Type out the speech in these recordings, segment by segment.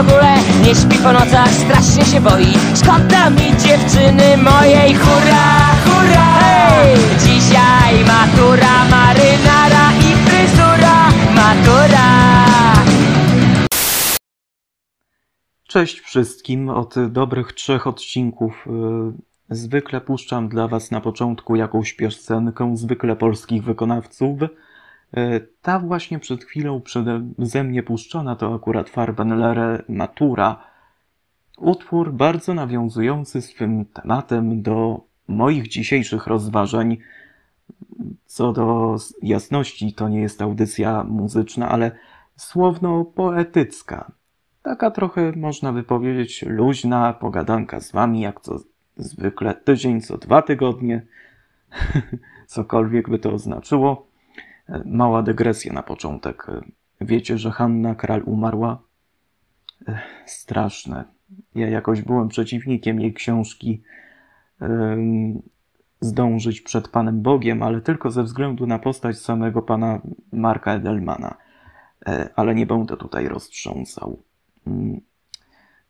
Ogóle Nie śpi po nocach, strasznie się boi Szkoda mi dziewczyny mojej Hurra, hurra Hej! Dzisiaj matura marynara i fryzura Matura Cześć wszystkim. Od dobrych trzech odcinków y, zwykle puszczam dla Was na początku jakąś piosenkę, zwykle polskich wykonawców. Y, Ta właśnie przed chwilą przeze mnie puszczona to akurat Farbenlere Matura. Utwór bardzo nawiązujący swym tematem do moich dzisiejszych rozważań. Co do jasności, to nie jest audycja muzyczna, ale słowno-poetycka. Taka trochę, można by powiedzieć, luźna pogadanka z wami, jak co zwykle tydzień, co dwa tygodnie, cokolwiek by to oznaczyło. Mała dygresja na początek. Wiecie, że Hanna Kral umarła? Ech, Straszne. Ja jakoś byłem przeciwnikiem jej książki Zdążyć przed Panem Bogiem, ale tylko ze względu na postać samego pana Marka Edelmana. E, Ale nie będę tutaj roztrząsał. Mm.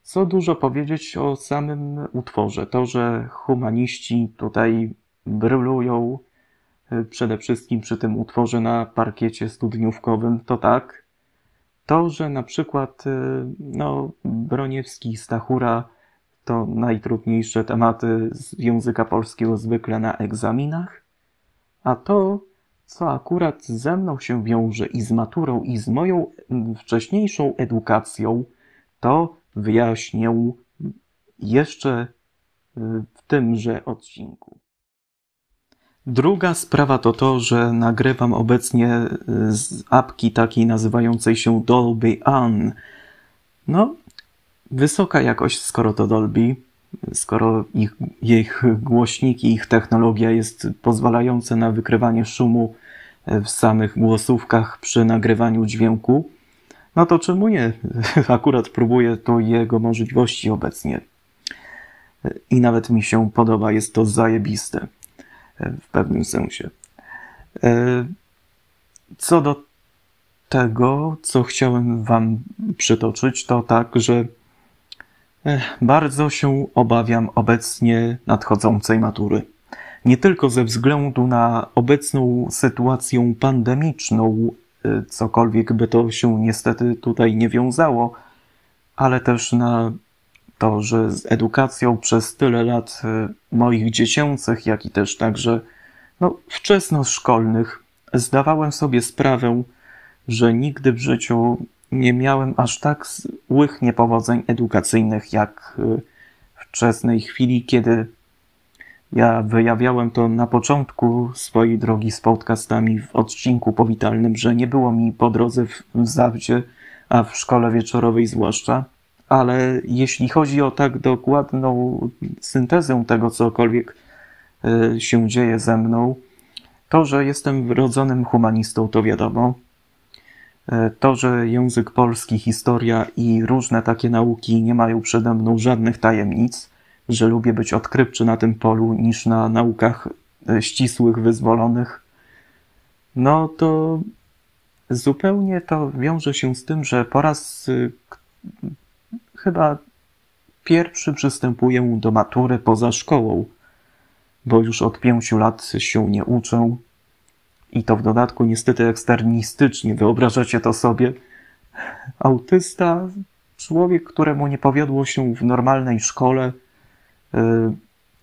Co dużo powiedzieć o samym utworze. To, że humaniści tutaj brylują przede wszystkim przy tym utworze na parkiecie studniówkowym, to tak. To, że na przykład y, no, Broniewski Stachura to najtrudniejsze tematy z języka polskiego zwykle na egzaminach, a to, co akurat ze mną się wiąże i z maturą, i z moją wcześniejszą edukacją, to wyjaśnię jeszcze y, w tymże odcinku. Druga sprawa to to, że nagrywam obecnie y, z apki takiej nazywającej się Dolby An. No, wysoka jakość, skoro to Dolby, skoro ich, ich głośniki, ich technologia jest pozwalająca na wykrywanie szumu w samych głosówkach przy nagrywaniu dźwięku, no to czemu nie? Akurat próbuję tu jego możliwości obecnie. I nawet mi się podoba, jest to zajebiste w pewnym sensie. E, Co do tego, co chciałem Wam przytoczyć, to tak, że eh, bardzo się obawiam obecnie nadchodzącej matury. Nie tylko ze względu na obecną sytuację pandemiczną, y, cokolwiek by to się niestety tutaj nie wiązało, ale też na to, że z edukacją przez tyle lat y, moich dziecięcych, jak i też także no, wczesnoszkolnych, zdawałem sobie sprawę, że nigdy w życiu nie miałem aż tak złych niepowodzeń edukacyjnych, jak y, wczesnej chwili, kiedy ja wyjawiałem to na początku swojej drogi z podcastami w odcinku powitalnym, że nie było mi po drodze w, w zawdzie, a w szkole wieczorowej zwłaszcza. Ale jeśli chodzi o tak dokładną syntezę tego, cokolwiek y, się dzieje ze mną, to, że jestem wrodzonym humanistą, to wiadomo. Y, To, że język polski, historia i różne takie nauki nie mają przede mną żadnych tajemnic, że lubię być odkrywczy na tym polu niż na naukach e, ścisłych, wyzwolonych, no to zupełnie to wiąże się z tym, że po raz chyba pierwszy przystępuję do matury poza szkołą, bo już od pięciu lat się nie uczę i to w dodatku niestety eksternistycznie. Wyobrażacie to sobie? Autysta, człowiek, któremu nie powiodło się w normalnej szkole, y,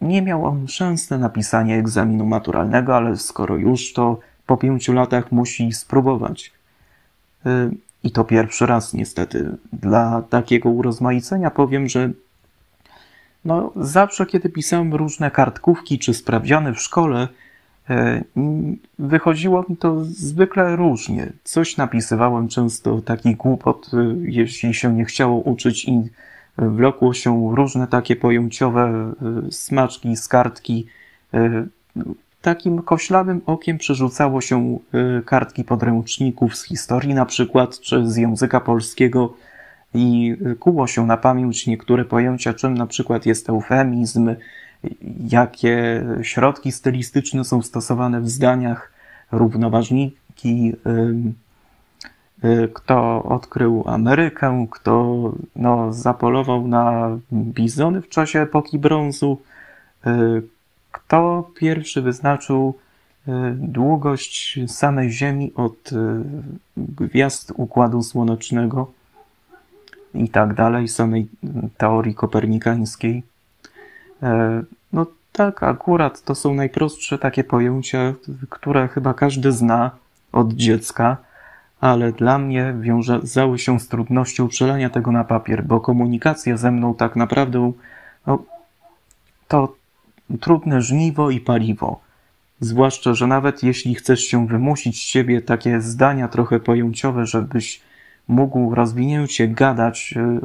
nie miał on szans na napisanie egzaminu maturalnego, ale skoro już, to po pięciu latach musi spróbować. Y, I to pierwszy raz, niestety. Dla takiego urozmaicenia powiem, że no, zawsze, kiedy pisałem różne kartkówki czy sprawdziany w szkole, E, wychodziło mi to zwykle różnie. Coś napisywałem często taki głupot, e, jeśli się nie chciało uczyć i wlokło się różne takie pojęciowe e, smaczki z kartki. Takim koślawym okiem przerzucało się kartki podręczników z historii na przykład, czy z języka polskiego i kuło się na pamięć niektóre pojęcia, czym na przykład jest eufemizm, jakie środki stylistyczne są stosowane w zdaniach, równoważniki, y, kto odkrył Amerykę, kto no, zapolował na bizony w czasie epoki brązu, y, kto pierwszy wyznaczył y, długość samej Ziemi od gwiazd Układu Słonecznego i tak dalej, samej teorii kopernikańskiej. E, no tak, akurat to są najprostsze takie pojęcia, które chyba każdy zna od dziecka, ale dla mnie wiązały się z trudnością przelania tego na papier, bo komunikacja ze mną tak naprawdę no, to trudne żniwo i paliwo. Zwłaszcza, że nawet jeśli chcesz się wymusić z siebie takie zdania trochę pojęciowe, żebyś mógł rozwinięcie gadać, e,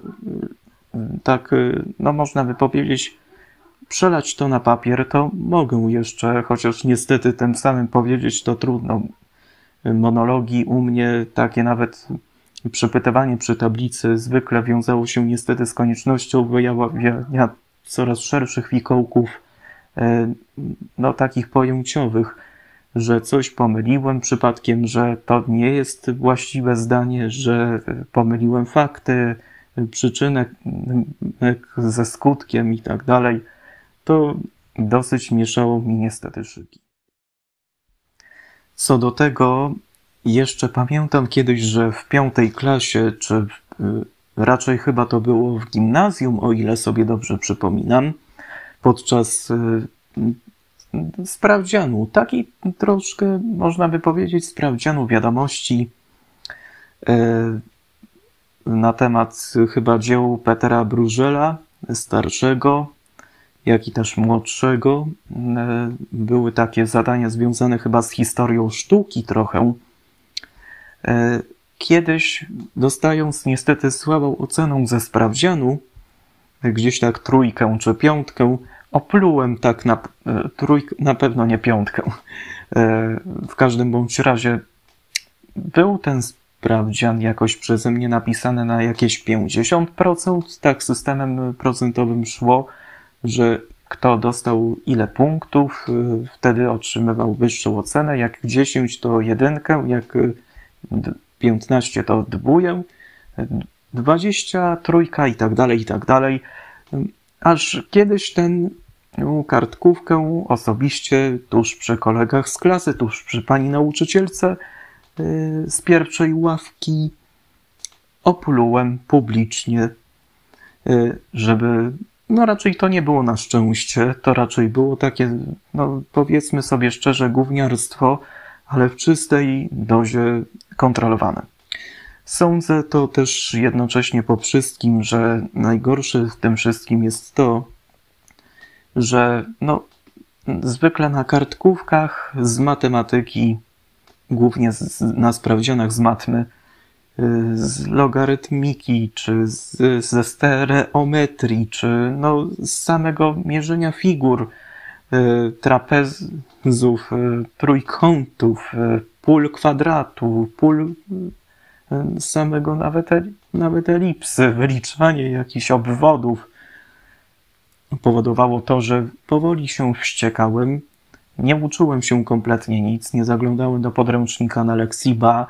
e, tak, no można by powiedzieć, przelać to na papier, to mogę jeszcze, chociaż niestety tym samym powiedzieć to trudno. Monologi u mnie, takie nawet przepytywanie przy tablicy zwykle wiązało się niestety z koniecznością wyjawiania coraz szerszych wikołków, no takich pojęciowych, że coś pomyliłem przypadkiem, że to nie jest właściwe zdanie, że pomyliłem fakty, przyczynek ze skutkiem i tak dalej to dosyć mieszało mi niestety szyki. Co do tego, jeszcze pamiętam kiedyś, że w piątej klasie, czy y, raczej chyba to było w gimnazjum, o ile sobie dobrze przypominam, podczas y, sprawdzianu, taki troszkę, można by powiedzieć, sprawdzianu wiadomości y, na temat chyba dzieł Petera Brużela, starszego, jak i też młodszego. E, były takie zadania związane chyba z historią sztuki trochę. Kiedyś, dostając niestety słabą oceną ze sprawdzianu, gdzieś tak trójkę czy piątkę, oplułem tak na e, trójkę, na pewno nie piątkę. W każdym bądź razie był ten sprawdzian jakoś przeze mnie napisany na jakieś 50%, tak systemem procentowym szło że kto dostał ile punktów, y, wtedy otrzymywał wyższą ocenę. Jak 10 to jedynkę, jak 15 y, to dwóję, 20 trójka i tak dalej, i tak dalej. Aż kiedyś ten kartkówkę osobiście tuż przy kolegach z klasy, tuż przy pani nauczycielce y, z pierwszej ławki oplułem publicznie, żeby no raczej to nie było na szczęście, to raczej było takie, no powiedzmy sobie szczerze, gówniarstwo, ale w czystej dozie kontrolowane. Sądzę to też jednocześnie po wszystkim, że najgorsze w tym wszystkim jest to, że no, zwykle na kartkówkach z matematyki, głównie z, na sprawdzianach z matmy, z logarytmiki, czy z, ze stereometrii, czy no, z samego mierzenia figur, y, trapezów, y, trójkątów, y, pól kwadratu, pól samego nawet, nawet elipsy, wyliczanie jakichś obwodów powodowało to, że powoli się wściekałem. Nie uczyłem się kompletnie nic, nie zaglądałem do podręcznika na Lexiba,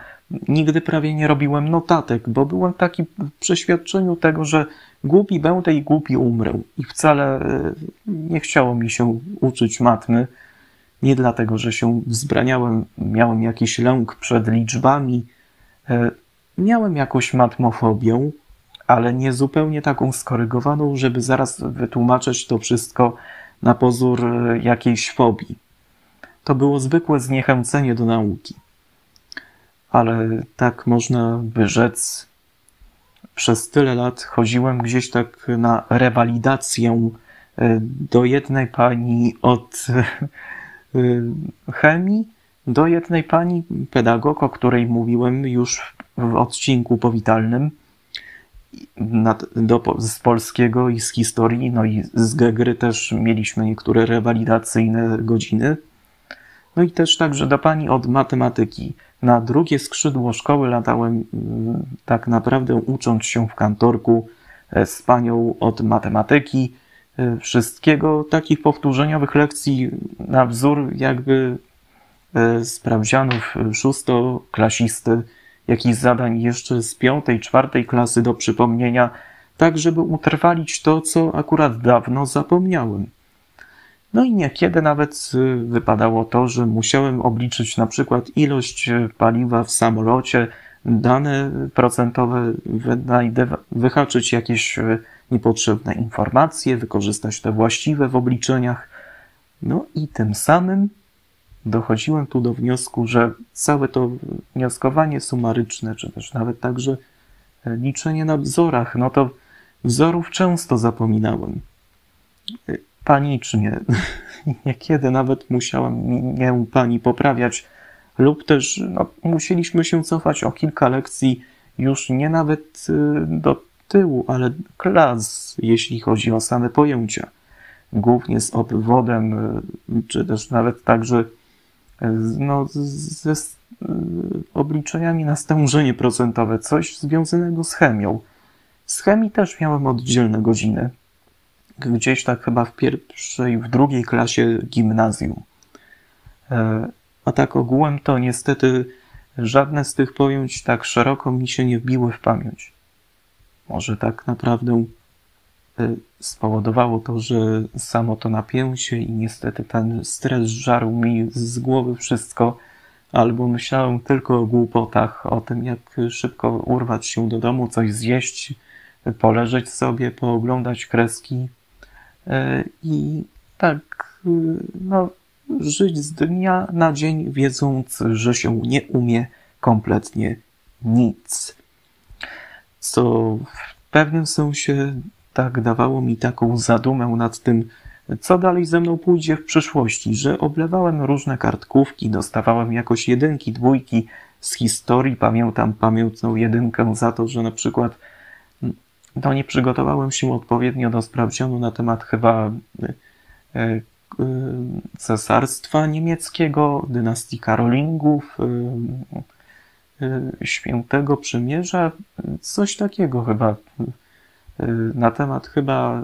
nigdy prawie nie robiłem notatek, bo byłem taki w przeświadczeniu tego, że głupi będę i głupi umrę. I wcale e, nie chciało mi się uczyć matmy. Nie dlatego, że się wzbraniałem, miałem jakiś lęk przed liczbami. E, miałem jakąś matmofobię, ale nie zupełnie taką skorygowaną, żeby zaraz wytłumaczyć to wszystko na pozór e, jakiejś fobii. To było zwykłe zniechęcenie do nauki ale tak można by rzec, przez tyle lat chodziłem gdzieś tak na rewalidację e, do jednej pani od chemii do jednej pani pedagog, o której mówiłem już w odcinku powitalnym do, z polskiego i z historii, no i z Gegry też mieliśmy niektóre rewalidacyjne godziny. No i też także do pani od matematyki. Na drugie skrzydło szkoły latałem mm, tak naprawdę ucząc się w kantorku e, z panią od matematyki. E, wszystkiego takich powtórzeniowych lekcji na wzór jakby e, sprawdzianów szóstoklasisty, jakichś zadań jeszcze z piątej, czwartej klasy do przypomnienia, tak żeby utrwalić to, co akurat dawno zapomniałem. No i niekiedy nawet y, wypadało to, że musiałem obliczyć na przykład ilość y, paliwa w samolocie, dane procentowe, wyhaczyć jakieś y, niepotrzebne informacje, wykorzystać te właściwe w obliczeniach. No i tym samym dochodziłem tu do wniosku, że całe to wnioskowanie sumaryczne, czy też nawet także e, liczenie na wzorach, no to wzorów często zapominałem. E, panicznie. Niekiedy nawet musiałem mnie pani poprawiać, lub też no, musieliśmy się cofać o kilka lekcji, już nie nawet e, do tyłu, ale klas, jeśli chodzi o same pojęcia. Głównie z obwodem, czy też nawet także no, ze obliczeniami na stężenie procentowe, coś związanego z chemią. Z chemii też miałem oddzielne godziny. Gdzieś tak chyba w pierwszej, w drugiej klasie gimnazjum. E, a tak ogółem to niestety żadne z tych pojęć tak szeroko mi się nie wbiły w pamięć. Może tak naprawdę spowodowało to, że samo to napięcie i niestety ten stres żarł mi z głowy wszystko, albo myślałem tylko o głupotach, o tym, jak szybko urwać się do domu, coś zjeść, poleżeć sobie, pooglądać kreski y, i tak, y, no, żyć z dnia na dzień, wiedząc, że się nie umie kompletnie nic. Co w pewnym sensie tak dawało mi taką zadumę nad tym, co dalej ze mną pójdzie w przyszłości, że oblewałem różne kartkówki, dostawałem jakoś jedynki, dwójki. Z historii, pamiętam pamiętną jedynkę za to, że na przykład no nie przygotowałem się odpowiednio do sprawdzianu na temat chyba e, e, cesarstwa niemieckiego, dynastii Karolingów, e, świętego przymierza, coś takiego chyba na temat chyba,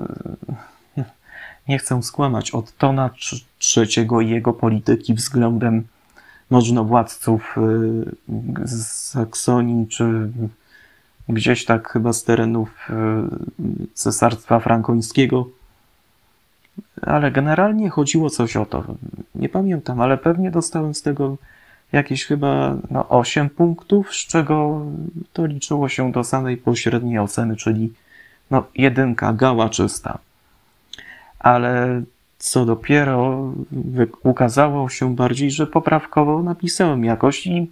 y, nie chcę skłamać, od Tona trzeciego i jego polityki względem możnowładców y, z Saksonii, czy gdzieś tak chyba z terenów cesarstwa frankońskiego. Ale generalnie chodziło coś o to. Nie pamiętam, ale pewnie dostałem z tego jakieś chyba no, 8 punktów, z czego to liczyło się do samej pośredniej oceny, czyli no, jedynka, gała czysta. Ale co dopiero ukazało się bardziej, że poprawkowo napisałem jakoś i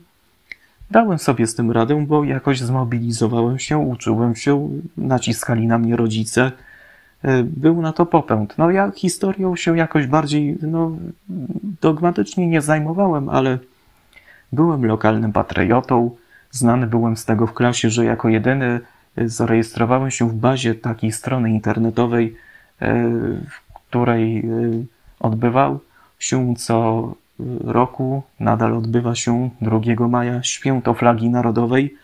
dałem sobie z tym radę, bo jakoś zmobilizowałem się, uczyłem się, naciskali na mnie rodzice. E, był na to popęd. No ja historią się jakoś bardziej no, dogmatycznie nie zajmowałem, ale byłem lokalnym patriotą. Znany byłem z tego w klasie, że jako jedyny zarejestrowałem się w bazie takiej strony internetowej, e, w której e, odbywał się co roku, nadal odbywa się 2 maja święto flagi narodowej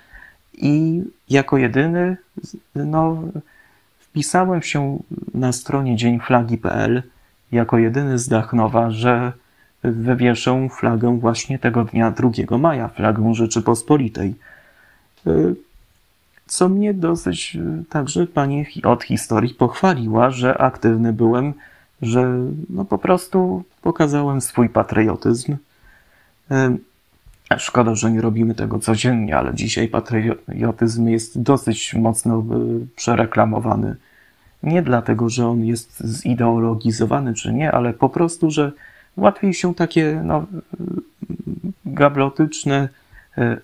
i jako jedyny no, wpisałem się na stronie dzieńflagi.pl jako jedyny z Dachnowa, że wywieszę flagę właśnie tego dnia 2 maja, flagę Rzeczypospolitej. Co mnie dosyć e, także pani od historii pochwaliła, że aktywny byłem, że no po prostu pokazałem swój patriotyzm. E, szkoda, że nie robimy tego codziennie, ale dzisiaj patriotyzm jest dosyć mocno e, przereklamowany. Nie dlatego, że on jest zideologizowany czy nie, ale po prostu, że łatwiej się takie no, gablotyczne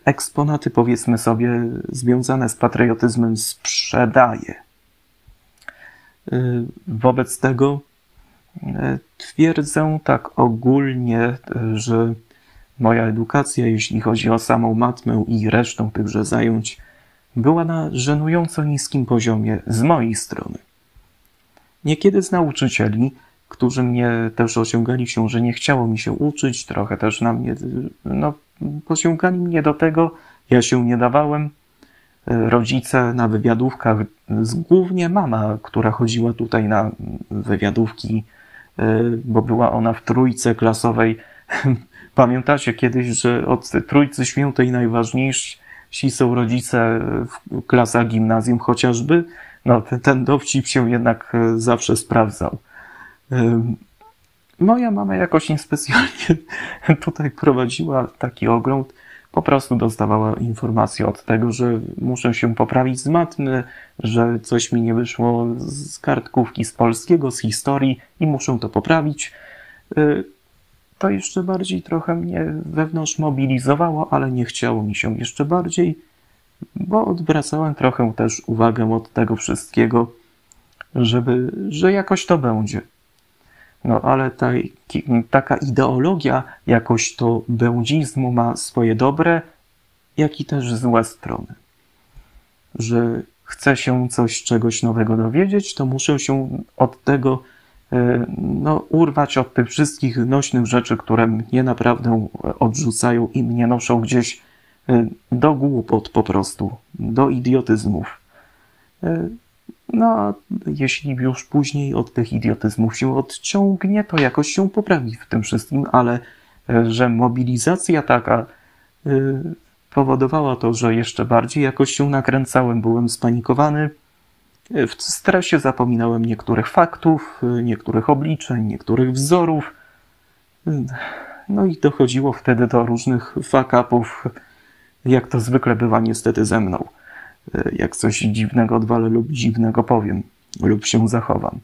eksponaty, powiedzmy sobie, związane z patriotyzmem sprzedaje. E, wobec tego Twierdzę tak ogólnie, że moja edukacja, jeśli chodzi o samą matmę i resztę tychże zajęć, była na żenująco niskim poziomie z mojej strony. Niekiedy z nauczycieli, którzy mnie też osiągali się, że nie chciało mi się uczyć, trochę też na mnie, no, posiągali mnie do tego, ja się nie dawałem. Rodzice na wywiadówkach, głównie mama, która chodziła tutaj na wywiadówki, bo była ona w trójce klasowej. Pamiętacie kiedyś, że od trójcy świętej najważniejsi są rodzice w klasach gimnazjum chociażby? No, ten, ten dowcip się jednak zawsze sprawdzał. Moja mama jakoś niespecjalnie tutaj prowadziła taki ogląd. Po prostu dostawała informację od tego, że muszę się poprawić z matmy, że coś mi nie wyszło z kartkówki z polskiego, z historii i muszę to poprawić. Y, to jeszcze bardziej trochę mnie wewnątrz mobilizowało, ale nie chciało mi się jeszcze bardziej, bo odwracałem trochę też uwagę od tego wszystkiego, żeby, że jakoś to będzie. No ale ta, taka ideologia jakoś to będzizmu ma swoje dobre, jak i też złe strony. Że chcę się coś, czegoś nowego dowiedzieć, to muszę się od tego e, no, urwać od tych wszystkich nośnych rzeczy, które mnie naprawdę odrzucają i mnie noszą gdzieś e, do głupot po prostu, do idiotyzmów. E, no, jeśli już później od tych idiotyzmów się odciągnie, to jakoś się poprawi w tym wszystkim, ale e, że mobilizacja taka y, powodowała to, że jeszcze bardziej jakoś się nakręcałem, byłem spanikowany. E, w stresie zapominałem niektórych faktów, niektórych obliczeń, niektórych wzorów. No i dochodziło wtedy do różnych fuck-upów, jak to zwykle bywa niestety ze mną. E, jak coś dziwnego odwalę lub dziwnego powiem, lub się zachowam.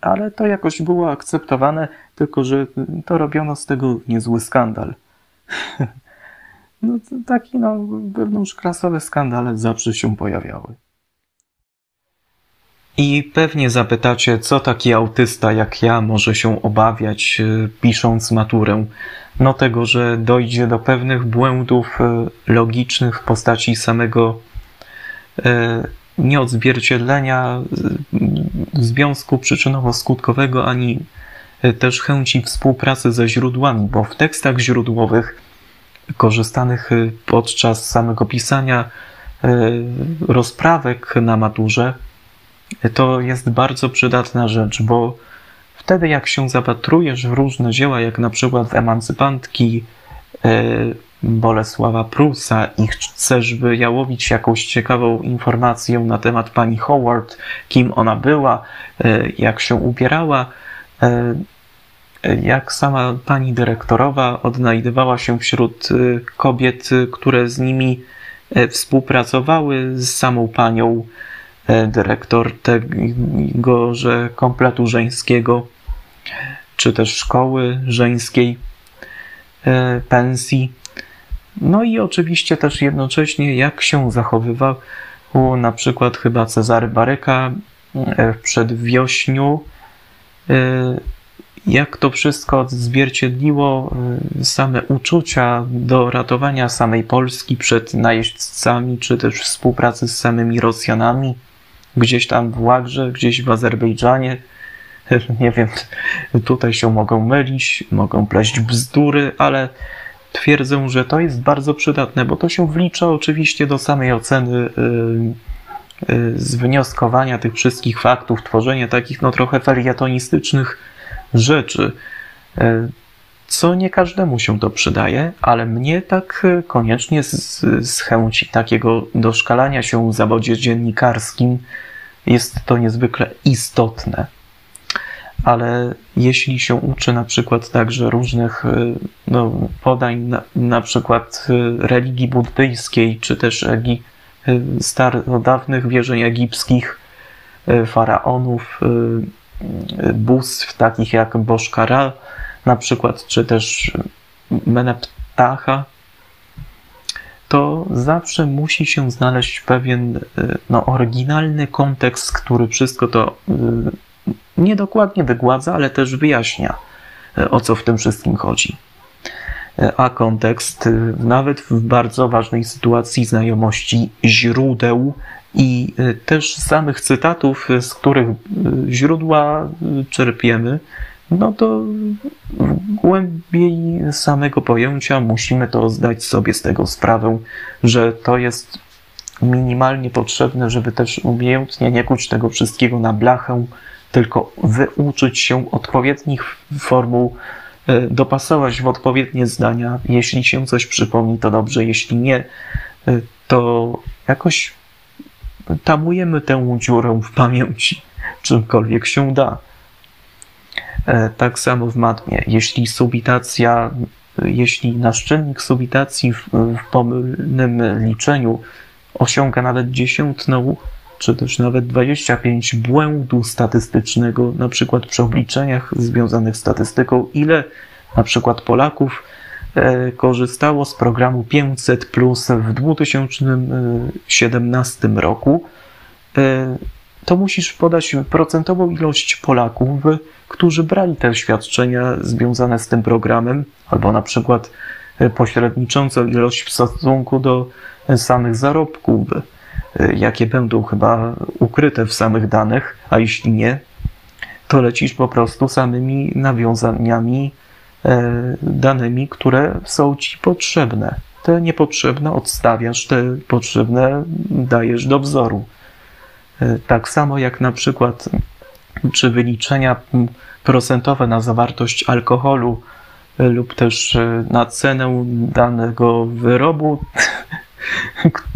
Ale to jakoś było akceptowane, tylko że to robiono z tego niezły skandal. No taki no, wewnątrzklasowe skandale zawsze się pojawiały. I pewnie zapytacie, co taki autysta jak ja może się obawiać, e, pisząc maturę. No tego, że dojdzie do pewnych błędów e, logicznych w postaci samego nieodzwierciedlenia związku przyczynowo-skutkowego, ani e, też chęci współpracy ze źródłami, bo w tekstach źródłowych korzystanych e, podczas samego pisania rozprawek na maturze, to jest bardzo przydatna rzecz, bo wtedy jak się zapatrujesz w różne dzieła, jak na przykład Emancypantki, Bolesława Prusa. I chcesz wyjałowić jakąś ciekawą informację na temat pani Howard, kim ona była, e, jak się ubierała, e, jak sama pani dyrektorowa odnajdywała się wśród e, kobiet, które z nimi współpracowały z samą panią dyrektor tego, że kompletu żeńskiego, czy też szkoły żeńskiej, pensji no i oczywiście też jednocześnie, jak się zachowywał na przykład chyba Cezary Baryka e, w przedwiośniu, e, jak to wszystko odzwierciedliło e, same uczucia do ratowania samej Polski przed najeźdźcami, czy też współpracy z samymi Rosjanami, gdzieś tam w Łagrze, gdzieś w Azerbejdżanie. Nie wiem, tutaj się mogą mylić, mogą pleść bzdury, ale twierdzę, że to jest bardzo przydatne, bo to się wlicza oczywiście do samej oceny y, y, zwnioskowania tych wszystkich faktów, tworzenia takich no trochę feliatonistycznych rzeczy. Y, co nie każdemu się to przydaje, ale mnie tak koniecznie z, z chęci takiego doszkalania się w zawodzie dziennikarskim jest to niezwykle istotne ale jeśli się uczy na przykład także różnych y, no, podań, na, na przykład y, religii buddyjskiej, czy też egi, y, starodawnych wierzeń egipskich, faraonów, bóstw takich jak Boszkara, na przykład, czy też Meneptacha, to zawsze musi się znaleźć pewien no, oryginalny kontekst, który wszystko to niedokładnie wygładza, ale też wyjaśnia, o co w tym wszystkim chodzi. A kontekst, nawet w bardzo ważnej sytuacji znajomości źródeł i też samych cytatów, z których źródła czerpiemy, no to głębiej samego pojęcia musimy to zdać sobie z tego sprawę, że to jest minimalnie potrzebne, żeby też umiejętnie nie kuć tego wszystkiego na blachę, tylko wyuczyć się odpowiednich formuł, e, dopasować w odpowiednie zdania. Jeśli się coś przypomni, to dobrze, jeśli nie, e, to jakoś tamujemy tę dziurę w pamięci, czymkolwiek się da. E, tak samo w matmie. Jeśli subitacja, jeśli naszczelnik subitacji w, w pomylnym liczeniu osiąga nawet dziesiątną, czy też nawet 25 błędu statystycznego, na przykład przy obliczeniach związanych z statystyką, ile na przykład Polaków e, korzystało z programu 500 plus w 2017 roku, e, to musisz podać procentową ilość Polaków, którzy brali te świadczenia związane z tym programem, albo na przykład e, pośredniczącą ilość w stosunku do samych zarobków, e, jakie będą chyba ukryte w samych danych, a jeśli nie, to lecisz po prostu samymi nawiązaniami, e, danymi, które są ci potrzebne. Te niepotrzebne odstawiasz, te potrzebne dajesz do wzoru. Tak samo jak na przykład czy wyliczenia procentowe na zawartość alkoholu e, lub też e, na cenę danego wyrobu,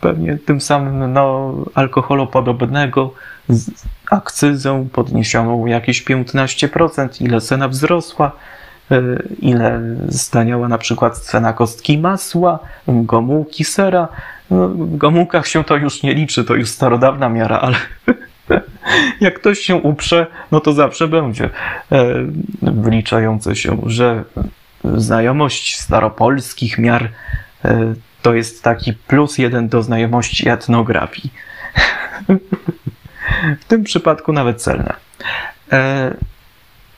pewnie tym samym no, alkoholopodobnego z akcyzą podniesioną jakieś 15%, ile cena wzrosła, e, ile staniała na przykład cena kostki masła, gomułki sera. No, w gomułkach się to już nie liczy, to już starodawna miara, ale Jak ktoś się uprze, no to zawsze będzie e, wliczające się, że znajomość staropolskich miar e, to jest taki plus jeden do znajomości etnografii. W tym przypadku nawet celne. E,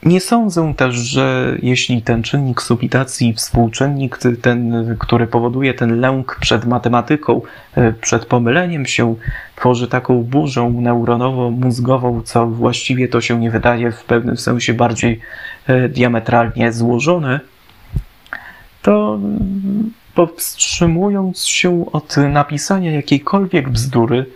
nie sądzę też, że jeśli ten czynnik subitacji, współczynnik, ten, który powoduje ten lęk przed matematyką, e, przed pomyleniem się, tworzy taką burzę neuronowo-mózgową, co właściwie to się nie wydaje w pewnym sensie bardziej e, diametralnie złożone, to powstrzymując się od napisania jakiejkolwiek bzdury,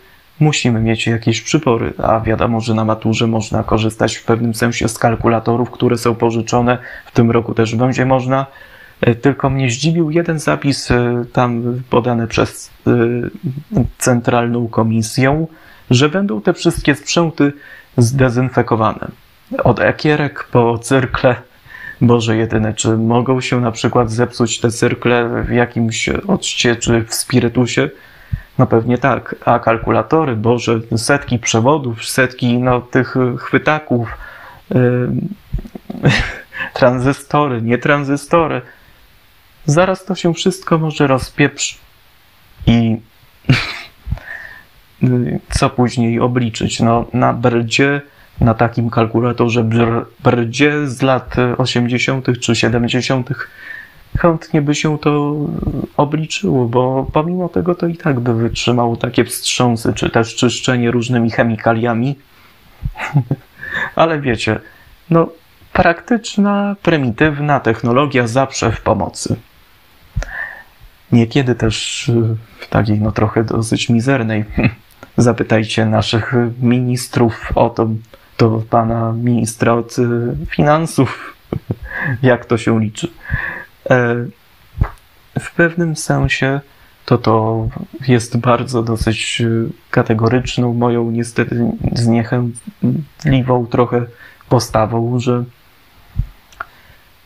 musimy mieć jakieś przypory, a wiadomo, że na maturze można korzystać w pewnym sensie z kalkulatorów, które są pożyczone. W tym roku też będzie można. E, tylko mnie zdziwił jeden zapis e, tam podany przez e, Centralną Komisję, że będą te wszystkie sprzęty zdezynfekowane. Od ekierek po cyrkle. Boże jedyne, czy mogą się na przykład zepsuć te cyrkle w jakimś odście czy w spirytusie? No pewnie tak. A kalkulatory, Boże, setki przewodów, setki no, tych chwytaków, yy, tranzystory, nie tranzystory. Zaraz to się wszystko może rozpieprz i co później obliczyć? No, na brdzie, na takim kalkulatorze br, brdzie z lat 80. czy 70 chętnie by się to obliczyło, bo pomimo tego to i tak by wytrzymało takie wstrząsy, czy też czyszczenie różnymi chemikaliami. Ale wiecie, no praktyczna, prymitywna technologia zawsze w pomocy. Niekiedy też w takiej no trochę dosyć mizernej. Zapytajcie naszych ministrów o to, to pana ministra od finansów, jak to się liczy. E, w pewnym sensie to to jest bardzo dosyć e, kategoryczną, moją niestety zniechętliwą trochę postawą, że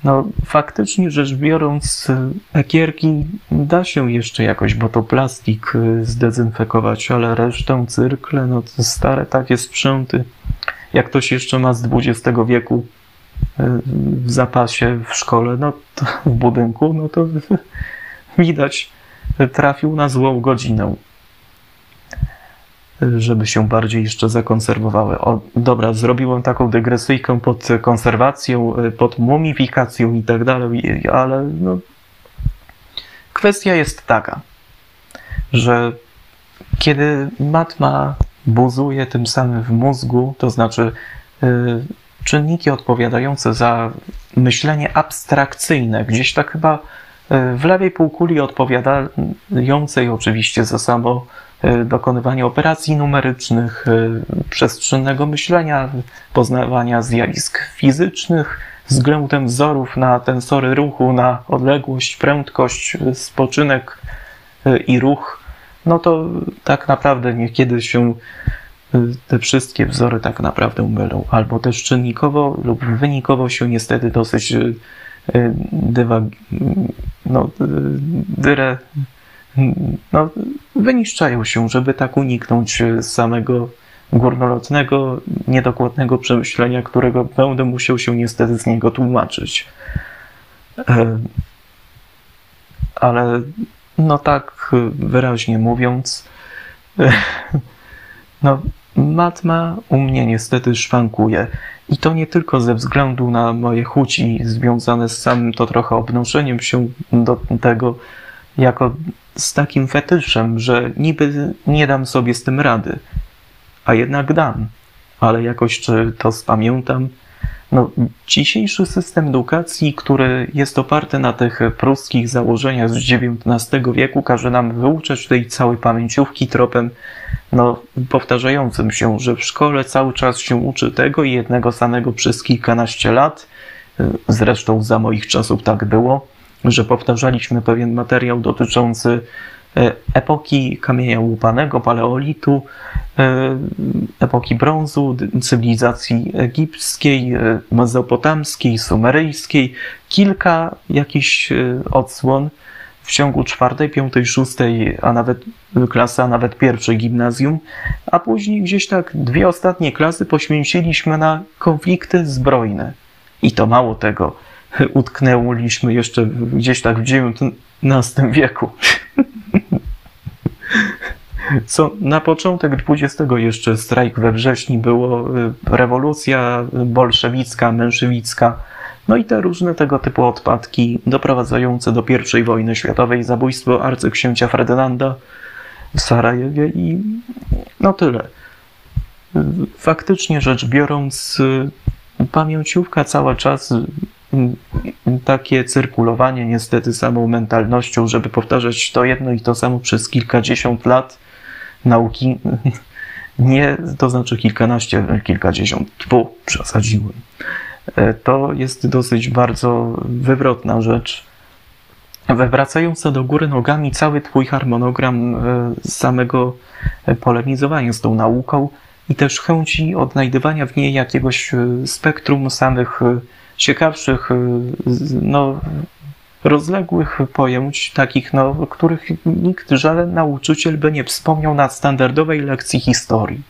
no, faktycznie rzecz biorąc, ekierki da się jeszcze jakoś, bo to plastik e, zdezynfekować, ale resztę cyrkle, no to stare takie sprzęty, jak ktoś jeszcze ma z XX wieku w zapasie w szkole, no to, w budynku, no to widać, trafił na złą godzinę. żeby się bardziej jeszcze zakonserwowały. O, dobra, zrobiłem taką dygresyjkę pod konserwacją, pod mumifikacją i tak dalej, ale no, kwestia jest taka, że kiedy matma buzuje tym samym w mózgu, to znaczy y, czynniki odpowiadające za myślenie abstrakcyjne, gdzieś tak chyba y, w lewej półkuli odpowiadającej oczywiście za samo y, dokonywanie operacji numerycznych, przestrzennego myślenia, poznawania zjawisk fizycznych, względem wzorów na tensory ruchu, na odległość, prędkość, spoczynek i ruch, no to tak naprawdę niekiedy się y, te wszystkie wzory tak naprawdę mylą, albo też czynnikowo lub wynikowo się niestety dosyć y, y, dywa, no, dyrę, no, wyniszczają się, żeby tak uniknąć samego górnolotnego, niedokładnego przemyślenia, którego będę musiał się niestety z niego tłumaczyć. E, ale no tak wyraźnie mówiąc, no matma u mnie niestety szwankuje. I to nie tylko ze względu na moje chuci związane z samym to trochę obnoszeniem się do tego, jako z takim fetyszem, że niby nie dam sobie z tym rady, a jednak dam, ale jakoś czy to spamiętam, no, dzisiejszy system edukacji, który jest oparty na tych pruskich założeniach z XIX wieku, każe nam wyuczać tej całej pamięciówki tropem no, powtarzającym się, że w szkole cały czas się uczy tego i jednego samego przez kilkanaście lat. Zresztą za moich czasów tak było, że powtarzaliśmy pewien materiał dotyczący epoki kamienia łupanego, paleolitu, e, epoki brązu, cywilizacji egipskiej, e, mezopotamskiej, sumeryjskiej, kilka jakichś odsłon w ciągu czwartej, piątej, szóstej, a nawet klasy, a nawet pierwszej gimnazjum, a później gdzieś tak dwie ostatnie klasy poświęciliśmy na konflikty zbrojne. I to mało tego, utknęliśmy jeszcze gdzieś tak w XIX wieku. Co na początek XX jeszcze strajk we wrześniu było, y, rewolucja bolszewicka, menszewicka, no i te różne tego typu odpadki doprowadzające do I wojny światowej, zabójstwo arcyksięcia Ferdynanda w Sarajewie i no tyle. Faktycznie rzecz biorąc, y, pamięciówka cały czas takie cyrkulowanie niestety samą mentalnością, żeby powtarzać to jedno i to samo przez kilkadziesiąt lat nauki, nie, to znaczy kilkanaście, kilkadziesiąt, bo przesadziłem. E, to jest dosyć bardzo wywrotna rzecz. Wywracająca do góry nogami cały twój harmonogram e, samego polemizowania z tą nauką i też chęci odnajdywania w niej jakiegoś e, spektrum samych ciekawszych, y, no, rozległych pojęć, takich, no, których nikt, żaden nauczyciel by nie wspomniał na standardowej lekcji historii.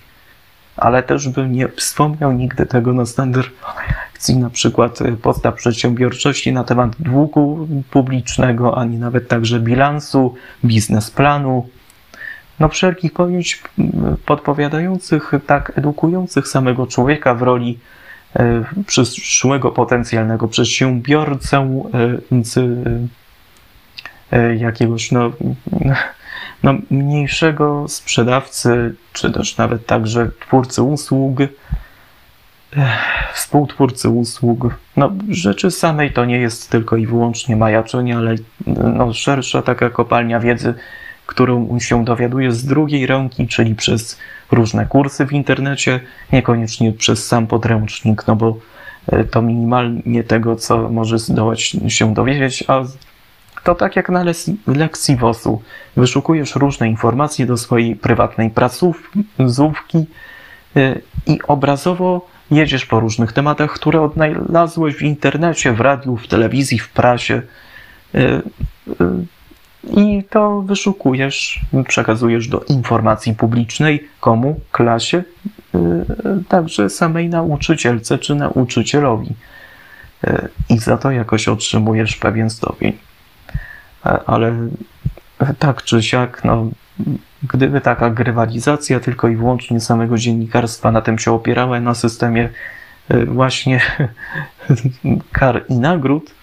Ale też by nie wspomniał nigdy tego na standardowej lekcji, na przykład y, podstaw przedsiębiorczości na temat długu publicznego, ani nawet także bilansu, biznesplanu, no wszelkich pojęć y, podpowiadających, tak edukujących samego człowieka w roli przyszłego potencjalnego przedsiębiorcę, e, e, jakiegoś no, no, mniejszego sprzedawcy, czy też nawet także twórcy usług, współtwórcy usług. No, rzeczy samej to nie jest tylko i wyłącznie majaczenie, ale no, szersza taka kopalnia wiedzy, którą się dowiaduje z drugiej ręki, czyli przez różne kursy w internecie, niekoniecznie przez sam podręcznik, no bo e, to minimalnie tego, co może zdołać się dowiedzieć, a to tak jak na lekcji WOS-u. Wyszukujesz różne informacje do swojej prywatnej pracówki e, i obrazowo jedziesz po różnych tematach, które odnalazłeś w internecie, w radiu, w telewizji, w prasie. I to wyszukujesz, przekazujesz do informacji publicznej, komu? Klasie, yy, także samej nauczycielce czy nauczycielowi. Yy, I za to jakoś otrzymujesz pewien stopień. E, ale tak czy siak, no, gdyby taka grywalizacja tylko i wyłącznie samego dziennikarstwa na tym się opierała, na systemie e, właśnie kar i nagród,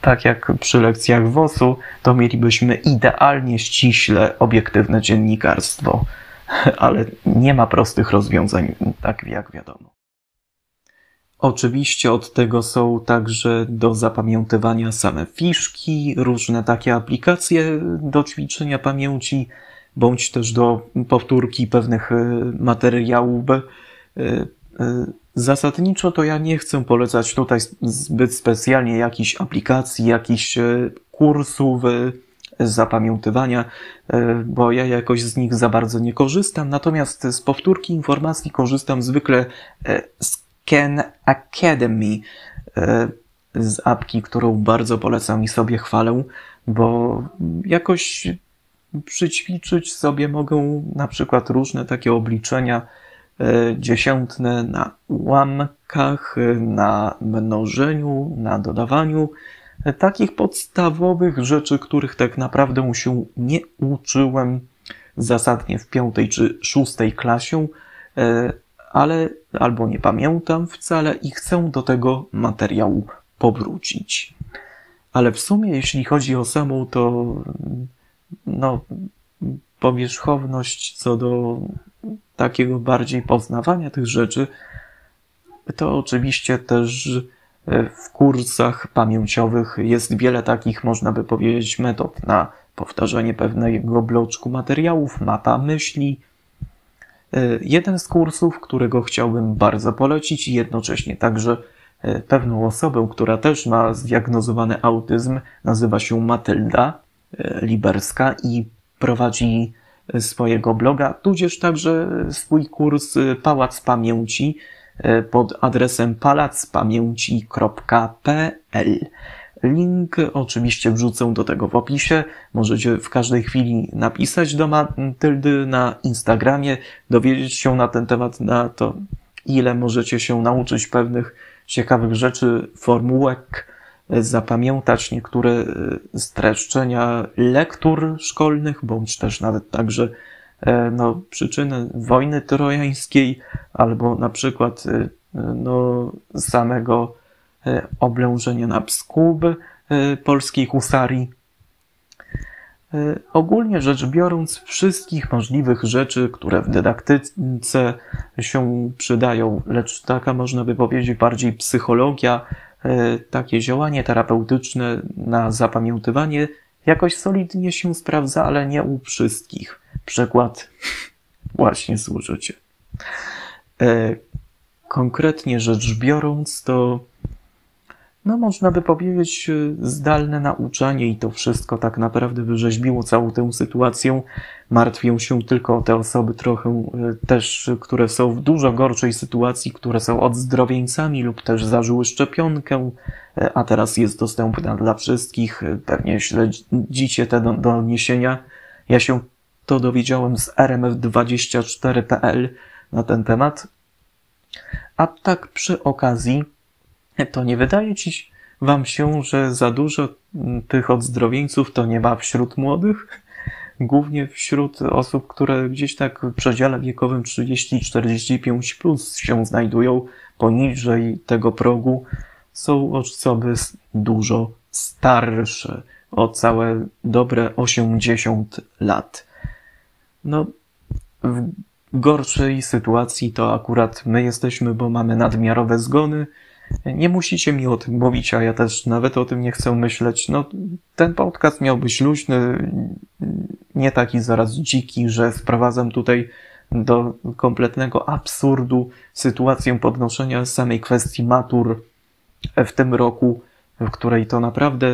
tak jak przy lekcjach WOS-u, to mielibyśmy idealnie ściśle obiektywne dziennikarstwo. Ale nie ma prostych rozwiązań, tak jak wiadomo. Oczywiście od tego są także do zapamiętywania same fiszki, różne takie aplikacje do ćwiczenia pamięci, bądź też do powtórki pewnych e, materiałów. E, e, zasadniczo to ja nie chcę polecać tutaj zbyt specjalnie jakichś aplikacji, jakichś kursów zapamiętywania, bo ja jakoś z nich za bardzo nie korzystam. Natomiast z powtórki informacji korzystam zwykle z Ken Academy e, z apki, którą bardzo polecam i sobie chwalę, bo jakoś przyćwiczyć sobie mogą na przykład różne takie obliczenia e, dziesiętne na ułamkach, na mnożeniu, na dodawaniu, e, takich podstawowych rzeczy, których tak naprawdę się nie uczyłem zasadnie w piątej czy szóstej klasie, ale albo nie pamiętam wcale i chcę do tego materiału powrócić. Ale w sumie, jeśli chodzi o samą to, no, powierzchowność co do takiego bardziej poznawania tych rzeczy, to oczywiście też w kursach pamięciowych jest wiele takich, można by powiedzieć, metod na powtarzanie pewnego bloczku materiałów, mapa myśli, E, jeden z kursów, którego chciałbym bardzo polecić i jednocześnie także e, pewną osobę, która też ma zdiagnozowany autyzm, nazywa się Matylda e, Liberska i prowadzi swojego bloga, tudzież także swój kurs Pałac Pamięci pod adresem palacpamięci.pl. Link oczywiście wrzucę do tego w opisie. Możecie w każdej chwili napisać do Matyldy na Instagramie, dowiedzieć się na ten temat, na to, ile możecie się nauczyć pewnych ciekawych rzeczy, formułek, zapamiętać niektóre e, streszczenia lektur szkolnych, bądź też nawet także e, no, przyczyny wojny trojańskiej, albo na przykład e, no, samego oblężenie na Pskub polskiej husarii. Ogólnie rzecz biorąc, wszystkich możliwych rzeczy, które w dydaktyce się przydają, lecz taka można by powiedzieć bardziej psychologia, takie działanie terapeutyczne na zapamiętywanie jakoś solidnie się sprawdza, ale nie u wszystkich. Przykład właśnie służycie. Konkretnie rzecz biorąc, to no można by powiedzieć, e, zdalne nauczanie i to wszystko tak naprawdę wyrzeźbiło całą tę sytuację. Martwię się tylko te osoby trochę e, też, które są w dużo gorszej sytuacji, które są odzdrowieńcami lub też zażyły szczepionkę, a teraz jest dostępna dla wszystkich. Pewnie śledzicie te doniesienia. Ja się to dowiedziałem z rmf24.pl na ten temat. A tak przy okazji, to nie wydaje ci wam się, że za dużo tych odzdrowieńców to nie ma wśród młodych? Głównie wśród osób, które gdzieś tak w przedziale wiekowym 30-45 plus się znajdują, poniżej tego progu, są osoby dużo starsze, o całe dobre 80 lat. No, w gorszej sytuacji to akurat my jesteśmy, bo mamy nadmiarowe zgony, nie musicie mi o tym mówić, a ja też nawet o tym nie chcę myśleć. No, ten podcast miał być luźny, nie taki zaraz dziki, że sprowadzam tutaj do kompletnego absurdu sytuację podnoszenia samej kwestii matur w tym roku, w której to naprawdę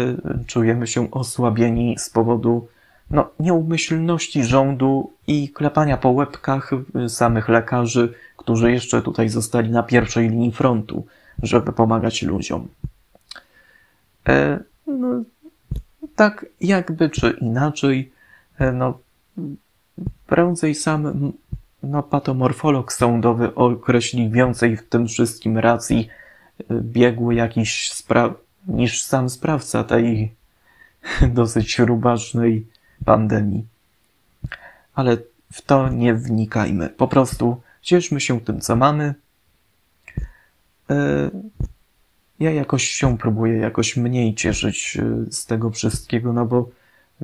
czujemy się osłabieni z powodu no, nieumyślności rządu i klepania po łebkach samych lekarzy, którzy jeszcze tutaj zostali na pierwszej linii frontu żeby pomagać ludziom. E, no, tak jakby czy inaczej, e, no, prędzej sam no, patomorfolog sądowy określi więcej w tym wszystkim racji e, biegły jakiś spraw niż sam sprawca tej dosyć rubacznej pandemii. Ale w to nie wnikajmy. Po prostu cieszmy się tym, co mamy. E, ja jakoś się próbuję jakoś mniej cieszyć e, z tego wszystkiego, no bo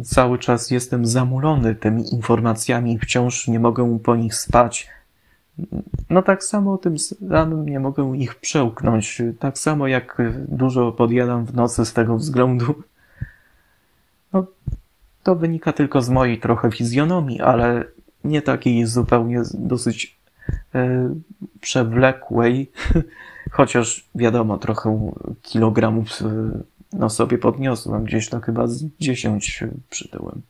cały czas jestem zamulony tymi informacjami, wciąż nie mogę po nich spać. No tak samo tym samym nie mogę ich przełknąć. Tak samo jak dużo podjadam w nocy z tego względu. No, to wynika tylko z mojej trochę fizjonomii, ale nie takiej zupełnie dosyć e, przewlekłej, chociaż wiadomo, trochę kilogramów e, no sobie podniosłem, gdzieś tak chyba z 10 przytyłem.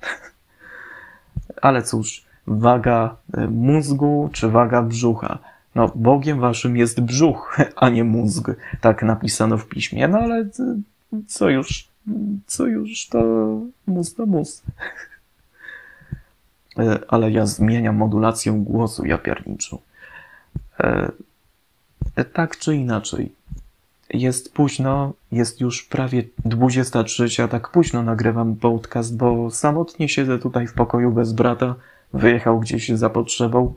ale cóż, waga e, mózgu czy waga brzucha. No, Bogiem waszym jest brzuch, a nie mózg. Tak napisano w piśmie. No ale co już, co już to mózg to mózg. E, ale ja zmieniam modulację głosu, ja pierniczą. E, tak czy inaczej, jest późno, jest już prawie 23, tak późno nagrywam podcast, bo samotnie siedzę tutaj w pokoju bez brata, wyjechał gdzieś za potrzebą.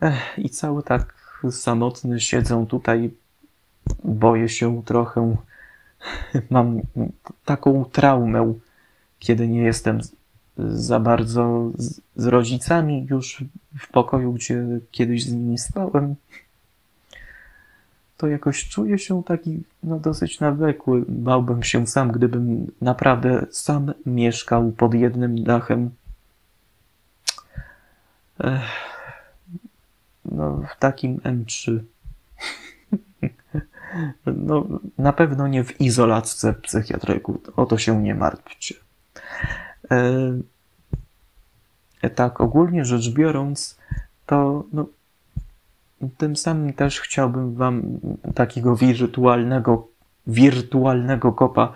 Ech, I cały tak samotny siedzę tutaj, boję się trochę, mam taką traumę, kiedy nie jestem za bardzo z, z rodzicami już w pokoju, gdzie kiedyś z nimi spałem, to jakoś czuję się taki no, dosyć nawlekły. Bałbym się sam, gdybym naprawdę sam mieszkał pod jednym dachem. Ech, no, w takim M3. No, na pewno nie w izolatce psychiatryku. O to się nie martwcie. E, tak, ogólnie rzecz biorąc, to no, tym samym też chciałbym Wam takiego wirtualnego, wirtualnego kopa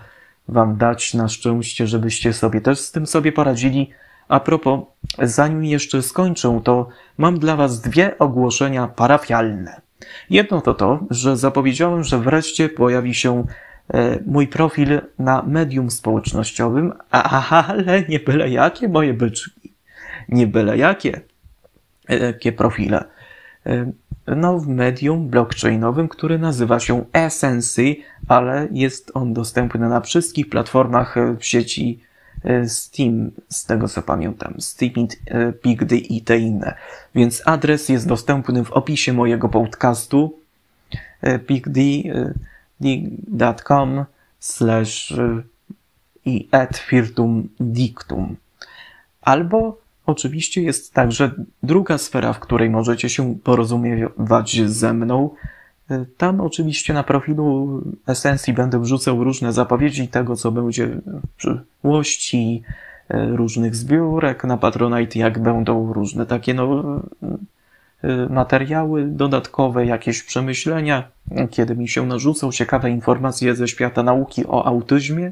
Wam dać na szczęście, żebyście sobie też z tym sobie poradzili. A propos, zanim jeszcze skończę, to mam dla Was dwie ogłoszenia parafialne. Jedno to to, że zapowiedziałem, że wreszcie pojawi się E, mój profil na medium społecznościowym, ale nie byle jakie moje byczki. Nie byle jakie, e, jakie profile. E, no, w medium blockchainowym, który nazywa się Essence, ale jest on dostępny na wszystkich platformach w sieci Steam, z tego co pamiętam. Steam, Pigdy i te inne. Więc adres jest dostępny w opisie mojego podcastu. Pigdy dig.com slash i et firtum dictum. Albo oczywiście jest także druga sfera, w której możecie się porozumiewać ze mną. Y, tam oczywiście na profilu Esencji będę wrzucał różne zapowiedzi tego, co będzie w przyszłości, y, różnych zbiórek na Patronite, jak będą różne takie no, Y, materiały dodatkowe, jakieś przemyślenia, kiedy mi się narzucą ciekawe informacje ze świata nauki o autyzmie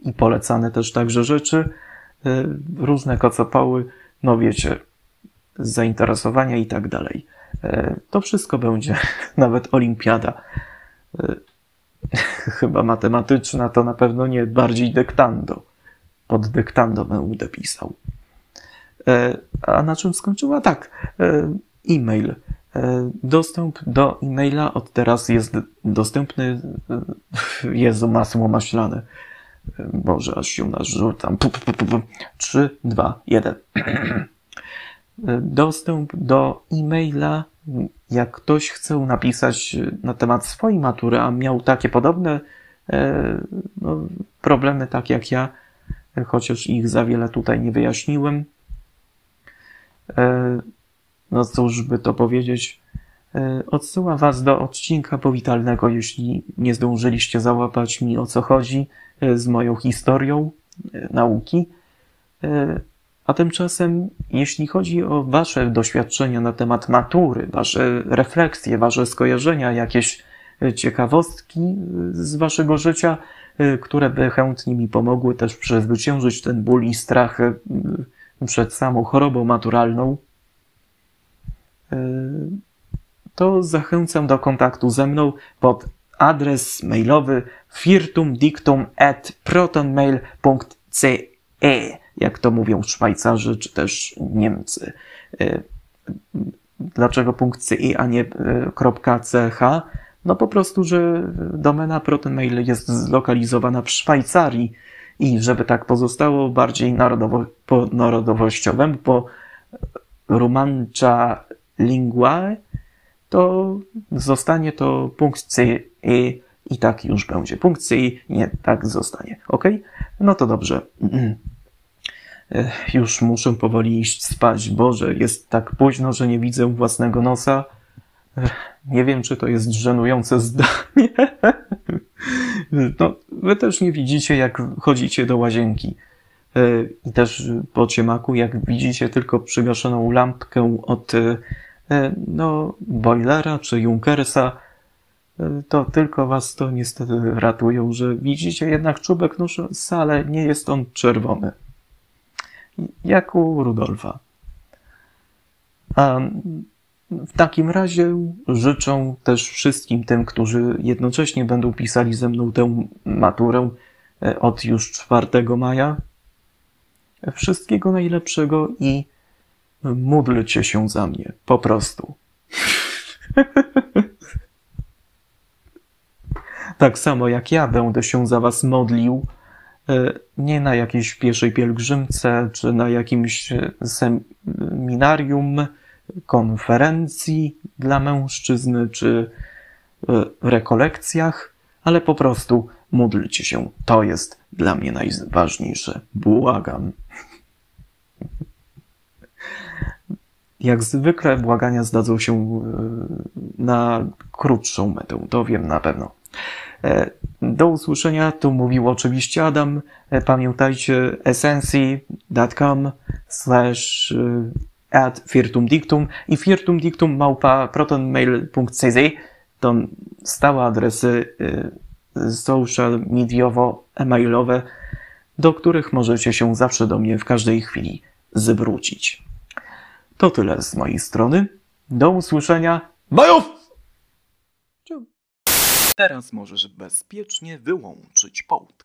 i polecane też także rzeczy, różne kocopoły, no wiecie, zainteresowania i tak dalej. Y, to wszystko będzie, nawet olimpiada. Chyba matematyczna to na pewno nie, bardziej dyktando. Pod dyktando będę pisał. A na czym skończyła? Tak, e-mail. Dostęp do e-maila od teraz jest dostępny. Jezu, masło maślane. Boże, aż się narzucam. 3, 2, 1. Dostęp do e-maila, jak ktoś chce napisać na temat swojej matury, a miał takie podobne no, problemy, tak jak ja, chociaż ich za wiele tutaj nie wyjaśniłem, E, no cóż by to powiedzieć, e, odsyła Was do odcinka powitalnego, jeśli nie zdążyliście załapać mi o co chodzi e, z moją historią nauki. A tymczasem, jeśli chodzi o Wasze doświadczenia na temat matury, Wasze refleksje, Wasze skojarzenia, jakieś ciekawostki z Waszego życia, które by chętnie mi pomogły też przezwyciężyć ten ból i strach przed samą chorobą maturalną, e, to zachęcam do kontaktu ze mną pod adres mailowy firtumdictum at protonmail.ce, jak to mówią Szwajcarzy czy też Niemcy. E, dlaczego punkt .ci, a nie e, .ch? No po prostu, że domena ProtonMail jest zlokalizowana w Szwajcarii i żeby tak pozostało bardziej narodowo, po narodowościowym, bo Rumancza Linguae, to zostanie to punkt C i tak już będzie. Punkt C nie, tak zostanie. Ok? No to dobrze. Już muszę powoli iść spać. Boże, jest tak późno, że nie widzę własnego nosa. Nie wiem, czy to jest żenujące zdanie. No, wy też nie widzicie, jak chodzicie do łazienki. I też po ciemaku, jak widzicie tylko przygaszoną lampkę od no, boilera czy Junkersa, to tylko was to niestety ratują, że widzicie jednak czubek nóż, ale nie jest on czerwony. Jak u Rudolfa. A w takim razie życzę też wszystkim tym, którzy jednocześnie będą pisali ze mną tę maturę e, od już 4 maja, wszystkiego najlepszego i módlcie się za mnie, po prostu. tak samo jak ja będę się za was modlił, e, nie na jakiejś pieszej pielgrzymce, czy na jakimś seminarium, konferencji dla mężczyzny czy e, rekolekcjach, ale po prostu módlcie się. To jest dla mnie najważniejsze. Błagam. Jak zwykle błagania zdadzą się e, na krótszą metę, to wiem na pewno. E, do usłyszenia, tu mówił oczywiście Adam. Pamiętajcie essencji.com slash at firtum dictum i firtum dictum małpa protonmail.cz to stałe adresy social mediowo-emailowe, do których możecie się zawsze do mnie w każdej chwili zwrócić. To tyle z mojej strony. Do usłyszenia. Bajów! Teraz możesz bezpiecznie wyłączyć podcast.